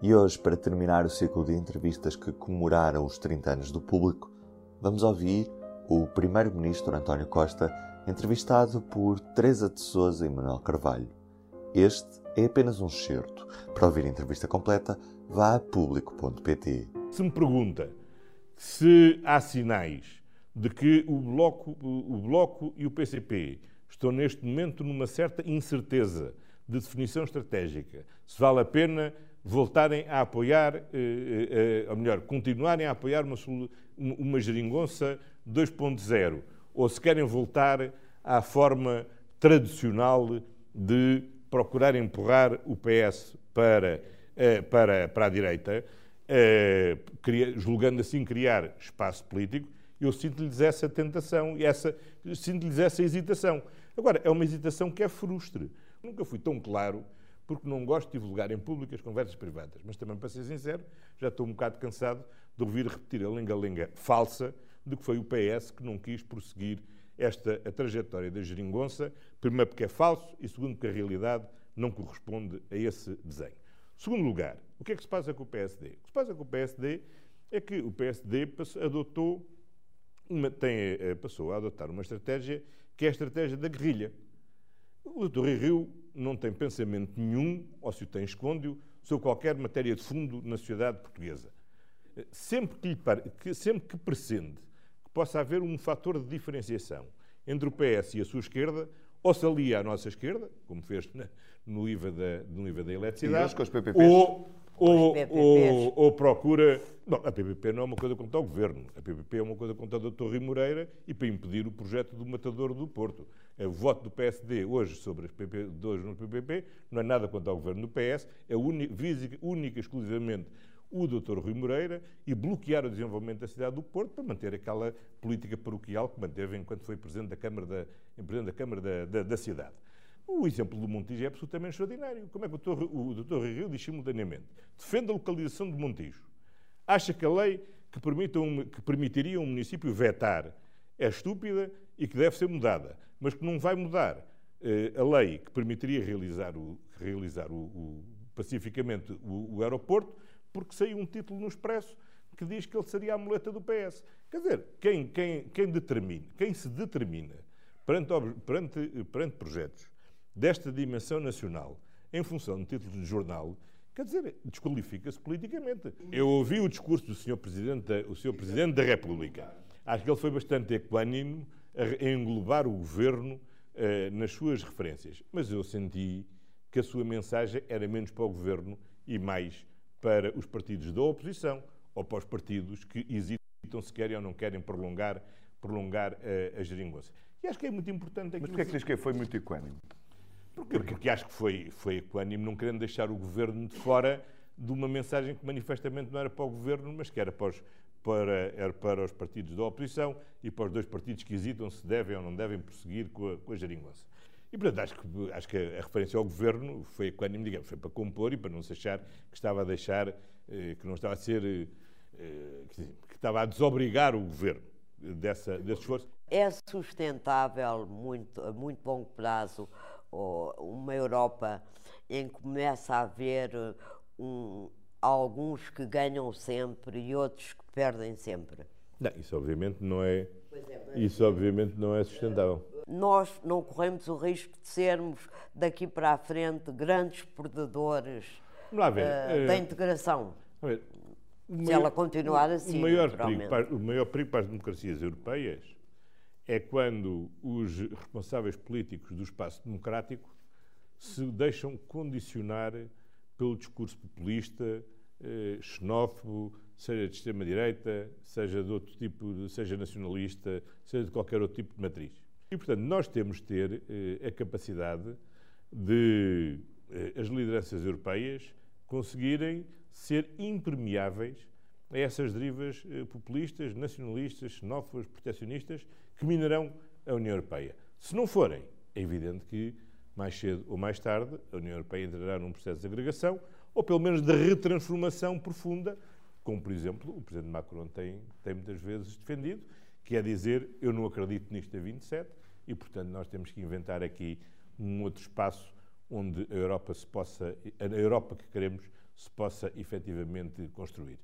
E hoje, para terminar o ciclo de entrevistas que comemoraram os 30 anos do público, vamos ouvir o Primeiro-Ministro António Costa entrevistado por Teresa de Souza e Manuel Carvalho. Este é apenas um certo. Para ouvir a entrevista completa, vá a público.pt. Se me pergunta se há sinais de que o Bloco, o Bloco e o PCP estão neste momento numa certa incerteza de definição estratégica. Se vale a pena voltarem a apoiar, eh, eh, ou melhor, continuarem a apoiar uma, uma geringonça 2.0, ou se querem voltar à forma tradicional de procurar empurrar o PS para, eh, para, para a direita, julgando assim criar espaço político, eu sinto-lhes essa tentação e essa, sinto-lhes essa hesitação. Agora, é uma hesitação que é frustre. Nunca fui tão claro, porque não gosto de divulgar em público as conversas privadas. Mas também, para ser sincero, já estou um bocado cansado de ouvir repetir a lenga-lenga falsa de que foi o PS que não quis prosseguir esta a trajetória da geringonça, primeiro porque é falso e segundo porque a realidade não corresponde a esse desenho. Segundo lugar, o que é que se passa com o PSD? O que se passa com o PSD é que o PSD adotou uma, tem, eh, passou a adotar uma estratégia que é a estratégia da guerrilha. O Dr. Rio não tem pensamento nenhum, ou se o tem, esconde-o, sobre qualquer matéria de fundo na sociedade portuguesa. Sempre que, que, sempre que prescinde que possa haver um fator de diferenciação entre o PS e a sua esquerda, ou se alia à nossa esquerda, como fez no IVA da, no IVA da eletricidade, ou, ou, ou, ou, procura. Não, a PPP não é uma coisa contra o governo. A PPP é uma coisa contra o Dr. Rio Moreira e para impedir o projeto do Matador do Porto. O voto do PSD hoje sobre as PP, de hoje no PPP não é nada contra o governo do PS, é única e exclusivamente o Dr. Rui Moreira e bloquear o desenvolvimento da cidade do Porto para manter aquela política paroquial que manteve enquanto foi Presidente da Câmara da, presidente da, Câmara da, da, da cidade. O exemplo do Montijo é absolutamente extraordinário. Como é que o Dr. O Dr. Rio diz simultaneamente? Defende a localização de Montijo. Acha que a lei que, permita um, que permitiria um município vetar é estúpida e que deve ser mudada, mas que não vai mudar eh, a lei que permitiria realizar, o, realizar o, o, pacificamente o, o aeroporto, porque saiu um título no Expresso que diz que ele seria a muleta do PS. Quer dizer, quem, quem, quem determina, quem se determina perante, perante, perante projetos desta dimensão nacional em função de títulos de jornal, quer dizer, desqualifica-se politicamente. Eu ouvi o discurso do Sr. Presidente, o Sr. Presidente da República. Acho que ele foi bastante equânime a englobar o governo eh, nas suas referências. Mas eu senti que a sua mensagem era menos para o governo e mais para os partidos da oposição ou para os partidos que hesitam se querem ou não querem prolongar, prolongar eh, a geringonça. E acho que é muito importante... Mas porquê é que diz que foi muito equânime? Porque, porque acho que foi, foi equânime, não querendo deixar o governo de fora de uma mensagem que manifestamente não era para o governo, mas que era para os, para, era para os partidos da oposição e para os dois partidos que hesitam se devem ou não devem prosseguir com a, com a geringonça. E, portanto, acho que, acho que a referência ao governo foi equânime, digamos, foi para compor e para não se achar que estava a deixar, eh, que não estava a ser, eh, que estava a desobrigar o governo dessa, desse esforço. É sustentável muito, a muito longo prazo uma Europa em que começa a haver um, alguns que ganham sempre e outros que perdem sempre. Não, isso obviamente não é, é isso obviamente não é sustentável. Nós não corremos o risco de sermos daqui para a frente grandes perdedores uh, da integração. Ver, se maior, ela continuar assim. O maior, perigo para, o maior perigo para as democracias europeias é quando os responsáveis políticos do espaço democrático se deixam condicionar pelo discurso populista, eh, xenófobo, seja de extrema-direita, seja de outro tipo, seja nacionalista, seja de qualquer outro tipo de matriz. E, portanto, nós temos de ter eh, a capacidade de eh, as lideranças europeias conseguirem ser impermeáveis a essas derivas eh, populistas, nacionalistas, xenófobas, proteccionistas que minarão a União Europeia. Se não forem, é evidente que mais cedo ou mais tarde a União Europeia entrará num processo de agregação ou pelo menos de retransformação profunda, como por exemplo o Presidente Macron tem, tem muitas vezes defendido, que é dizer eu não acredito nisto a 27 e portanto nós temos que inventar aqui um outro espaço onde a Europa se possa, a Europa que queremos se possa efetivamente construir.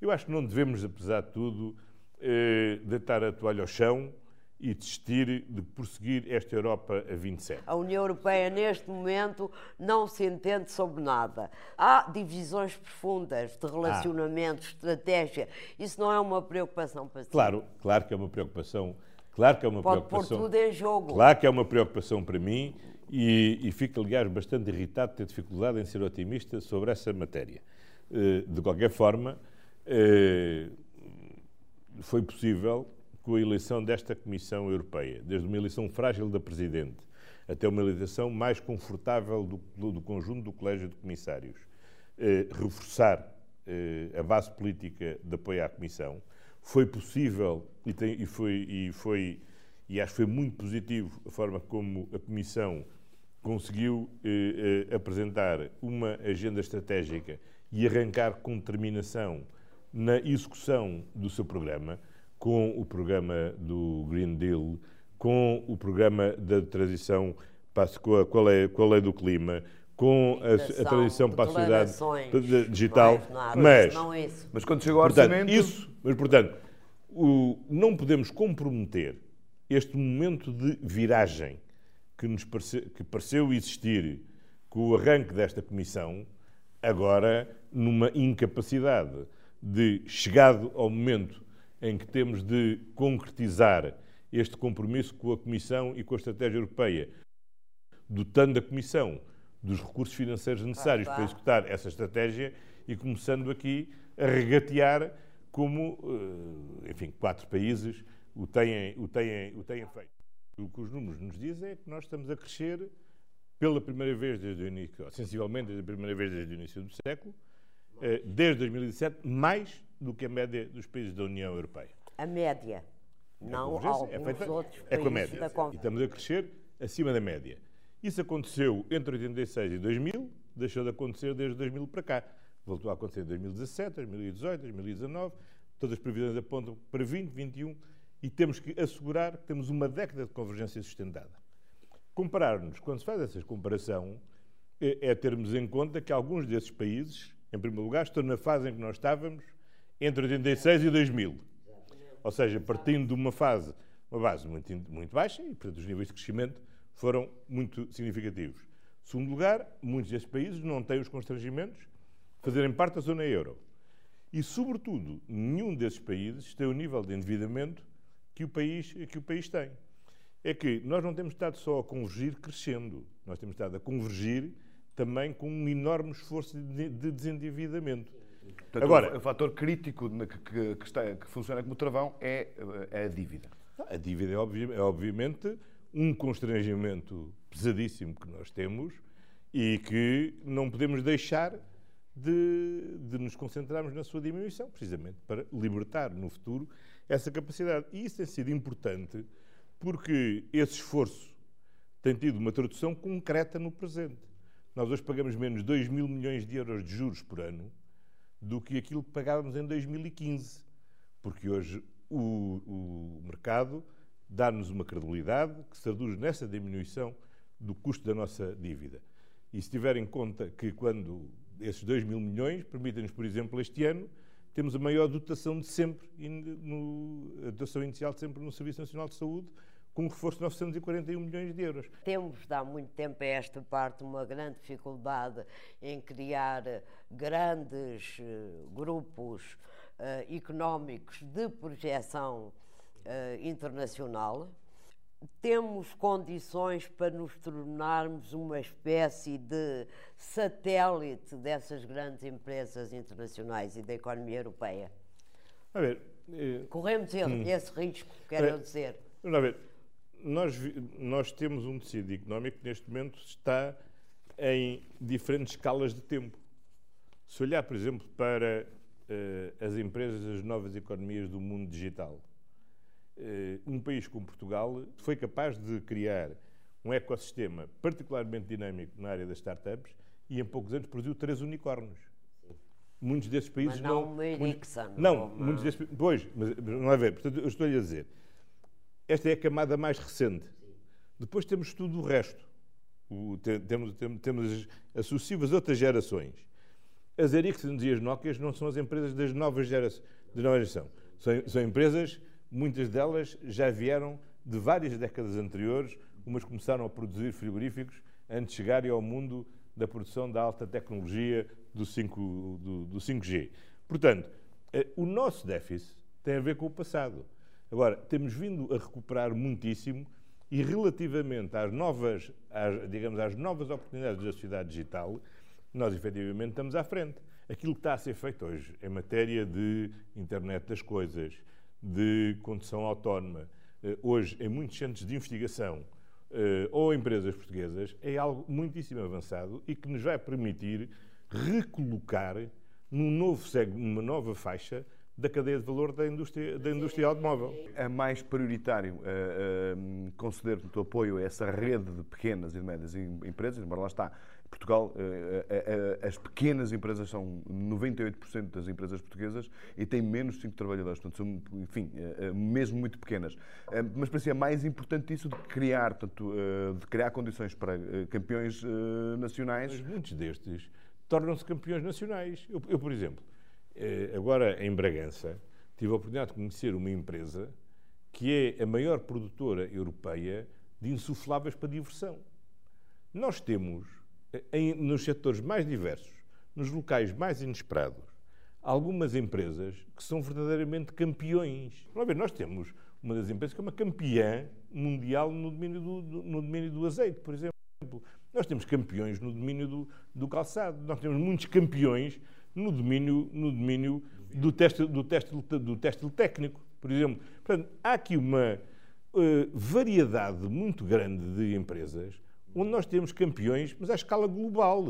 Eu acho que não devemos, apesar de tudo, eh, deitar a toalha ao chão e desistir de prosseguir esta Europa a 27. A União Europeia, neste momento, não se entende sobre nada. Há divisões profundas de relacionamento, ah. estratégia. Isso não é uma preocupação para si? Claro, claro que é uma preocupação. Claro que é uma Pode preocupação. pôr tudo em jogo. Claro que é uma preocupação para mim e, e fico, aliás, bastante irritado de ter dificuldade em ser otimista sobre essa matéria. Eh, de qualquer forma, foi possível com a eleição desta Comissão Europeia, desde uma eleição frágil da Presidente até uma eleição mais confortável do, do, do conjunto do Colégio de Comissários, eh, reforçar eh, a base política de apoio à Comissão, foi possível e, tem, e, foi, e, foi, e acho que foi muito positivo a forma como a Comissão conseguiu eh, eh apresentar uma agenda estratégica e arrancar com determinação na execução do seu programa com o programa do Green Deal, com o programa da transição para a, qual é, qual é do clima, com a, a transição para a sociedade digital. Nada, mas, mas quando chegou ao portanto, orçamento. Isso, mas, portanto, o, não podemos comprometer este momento de viragem que, nos parece, que pareceu existir com o arranque desta comissão, agora numa incapacidade de, chegado ao momento em que temos de concretizar este compromisso com a Comissão e com a Estratégia Europeia, dotando a Comissão dos recursos financeiros necessários ah, para executar essa estratégia e começando aqui a regatear como, eh, enfim, quatro países o têm, o têm, o têm feito. O que os números nos dizem é que nós estamos a crescer pela primeira vez desde o início, sensivelmente desde a primeira vez desde o início do século, desde 2017, mais do que a média dos países da União Europeia. A média, não a alguns é feita, outros países é com a média. Da E estamos a crescer acima da média. Isso aconteceu entre 86 e 2000, deixou de acontecer desde 2000 para cá. Voltou a acontecer em 2017, 2018, 2019. Todas as previsões apontam para 2021 e temos que assegurar que temos uma década de convergência sustentada. Comparar-nos, quando se faz essa comparação, é, é termos em conta que alguns desses países, em primeiro lugar, estão na fase em que nós estávamos entre 86 e 2000. Ou seja, partindo de uma fase, uma base muito, muito baixa e, portanto, os níveis de crescimento foram muito significativos. Segundo lugar, muitos desses países não têm os constrangimentos de fazerem parte da zona euro. E, sobretudo, nenhum desses países tem o nível de endividamento que o país, que o país tem. É que nós não temos estado só a convergir crescendo, nós temos estado a convergir também com um enorme esforço de desendividamento. Portanto, Agora, o fator crítico que, que, está, que, funciona como travão é, é a dívida. A dívida é, obvi é, obviamente um constrangimento pesadíssimo que nós temos e que não podemos deixar de, de, nos concentrarmos na sua diminuição, precisamente para libertar no futuro essa capacidade. E isso tem sido importante porque esse esforço tem tido uma tradução concreta no presente. Nós hoje pagamos menos 2 mil milhões de euros de juros por ano do que aquilo que pagávamos em 2015. Porque hoje o, o mercado dá-nos uma credibilidade que se traduz nessa diminuição do custo da nossa dívida. E se tiver em conta que quando esses 2 mil milhões permitem-nos, por exemplo, este ano, temos a maior dotação de sempre, no, a dotação inicial de sempre no Serviço Nacional de Saúde, com um reforço de 941 milhões de euros. Temos, há muito tempo a esta parte, uma grande dificuldade em criar grandes uh, grupos uh, económicos de projeção uh, internacional. Temos condições para nos tornarmos uma espécie de satélite dessas grandes empresas internacionais e da economia europeia. A ver, Corremos hum. esse risco, quero dizer. A ver, nós, nós temos um tecido económico que neste momento está em diferentes escalas de tempo. Se olhar, por exemplo, para uh, as empresas das novas economias do mundo digital, uh, um país como Portugal foi capaz de criar um ecossistema particularmente dinâmico na área das startups e em poucos anos produziu três unicórnios. Muitos desses países mas não. Não, Ericsson, não, uma... muitos desses Pois, mas não é ver. Portanto, eu estou-lhe a dizer. Esta é a camada mais recente. Depois temos tudo o resto. O, temos, temos, as, sucessivas outras gerações. As Ericsson e as Nokias não são as empresas das novas gerações. Nova geração. São, são empresas, muitas delas já vieram de várias décadas anteriores, umas começaram a produzir frigoríficos antes de chegarem ao mundo da produção da alta tecnologia do, 5, do, do 5G. Portanto, eh, o nosso déficit tem a ver com o passado. Agora, temos vindo a recuperar muitíssimo e relativamente às novas, às, digamos, às novas oportunidades da sociedade digital, nós efetivamente estamos à frente. Aquilo que está a ser feito hoje em matéria de internet das coisas, de condução autónoma, eh, hoje em muitos centros de investigação eh, ou empresas portuguesas, é algo muitíssimo avançado e que nos vai permitir recolocar num novo, numa nova faixa da cadeia de valor da indústria, da indústria automóvel. É mais prioritário uh, uh, conceder o teu apoio a essa rede de pequenas e médias empresas, embora lá está. Em Portugal, uh, as pequenas empresas são 98% das empresas portuguesas e têm menos de 5 trabalhadores, portanto, são, enfim, mesmo muito pequenas. mas para si é mais importante isso de criar, portanto, de criar condições para campeões nacionais. Mas muitos destes tornam-se campeões nacionais. Eu, eu, por exemplo, eh, agora em Bragança, tive a oportunidade de conhecer uma empresa que é a maior produtora europeia de insufláveis para diversão. Nós temos, eh, em, nos setores mais diversos, nos locais mais inesperados, algumas empresas que são verdadeiramente campeões. Ver, nós temos uma das empresas que é uma campeã mundial no domínio do, do, no domínio do azeite, por exemplo. Nós temos campeões no domínio do, do calçado, nós temos muitos campeões no domínio, no domínio do, teste, do, teste, do teste técnico, por exemplo. Portanto, há aqui uma uh, variedade muito grande de empresas onde nós temos campeões, mas à escala global.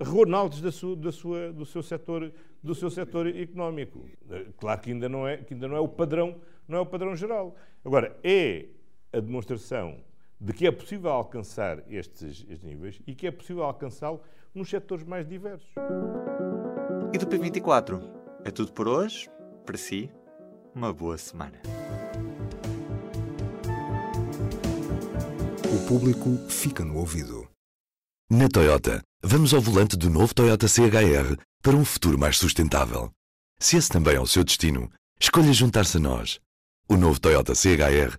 Ronaldos da sua, da sua, do, seu setor, do seu setor económico. Eh, claro que ainda, não é, que ainda não é o padrão, não é o padrão geral. Agora, é a demonstração de que é possível alcançar estes, estes níveis e que é possível alcançá-lo nos setores mais diversos. E do P24? É tudo por hoje. Para si, uma boa semana. O público fica no ouvido. Na Toyota, vamos ao volante do novo Toyota CHR para um futuro mais sustentável. Se esse também é o seu destino, escolha juntar-se a nós. O novo Toyota CHR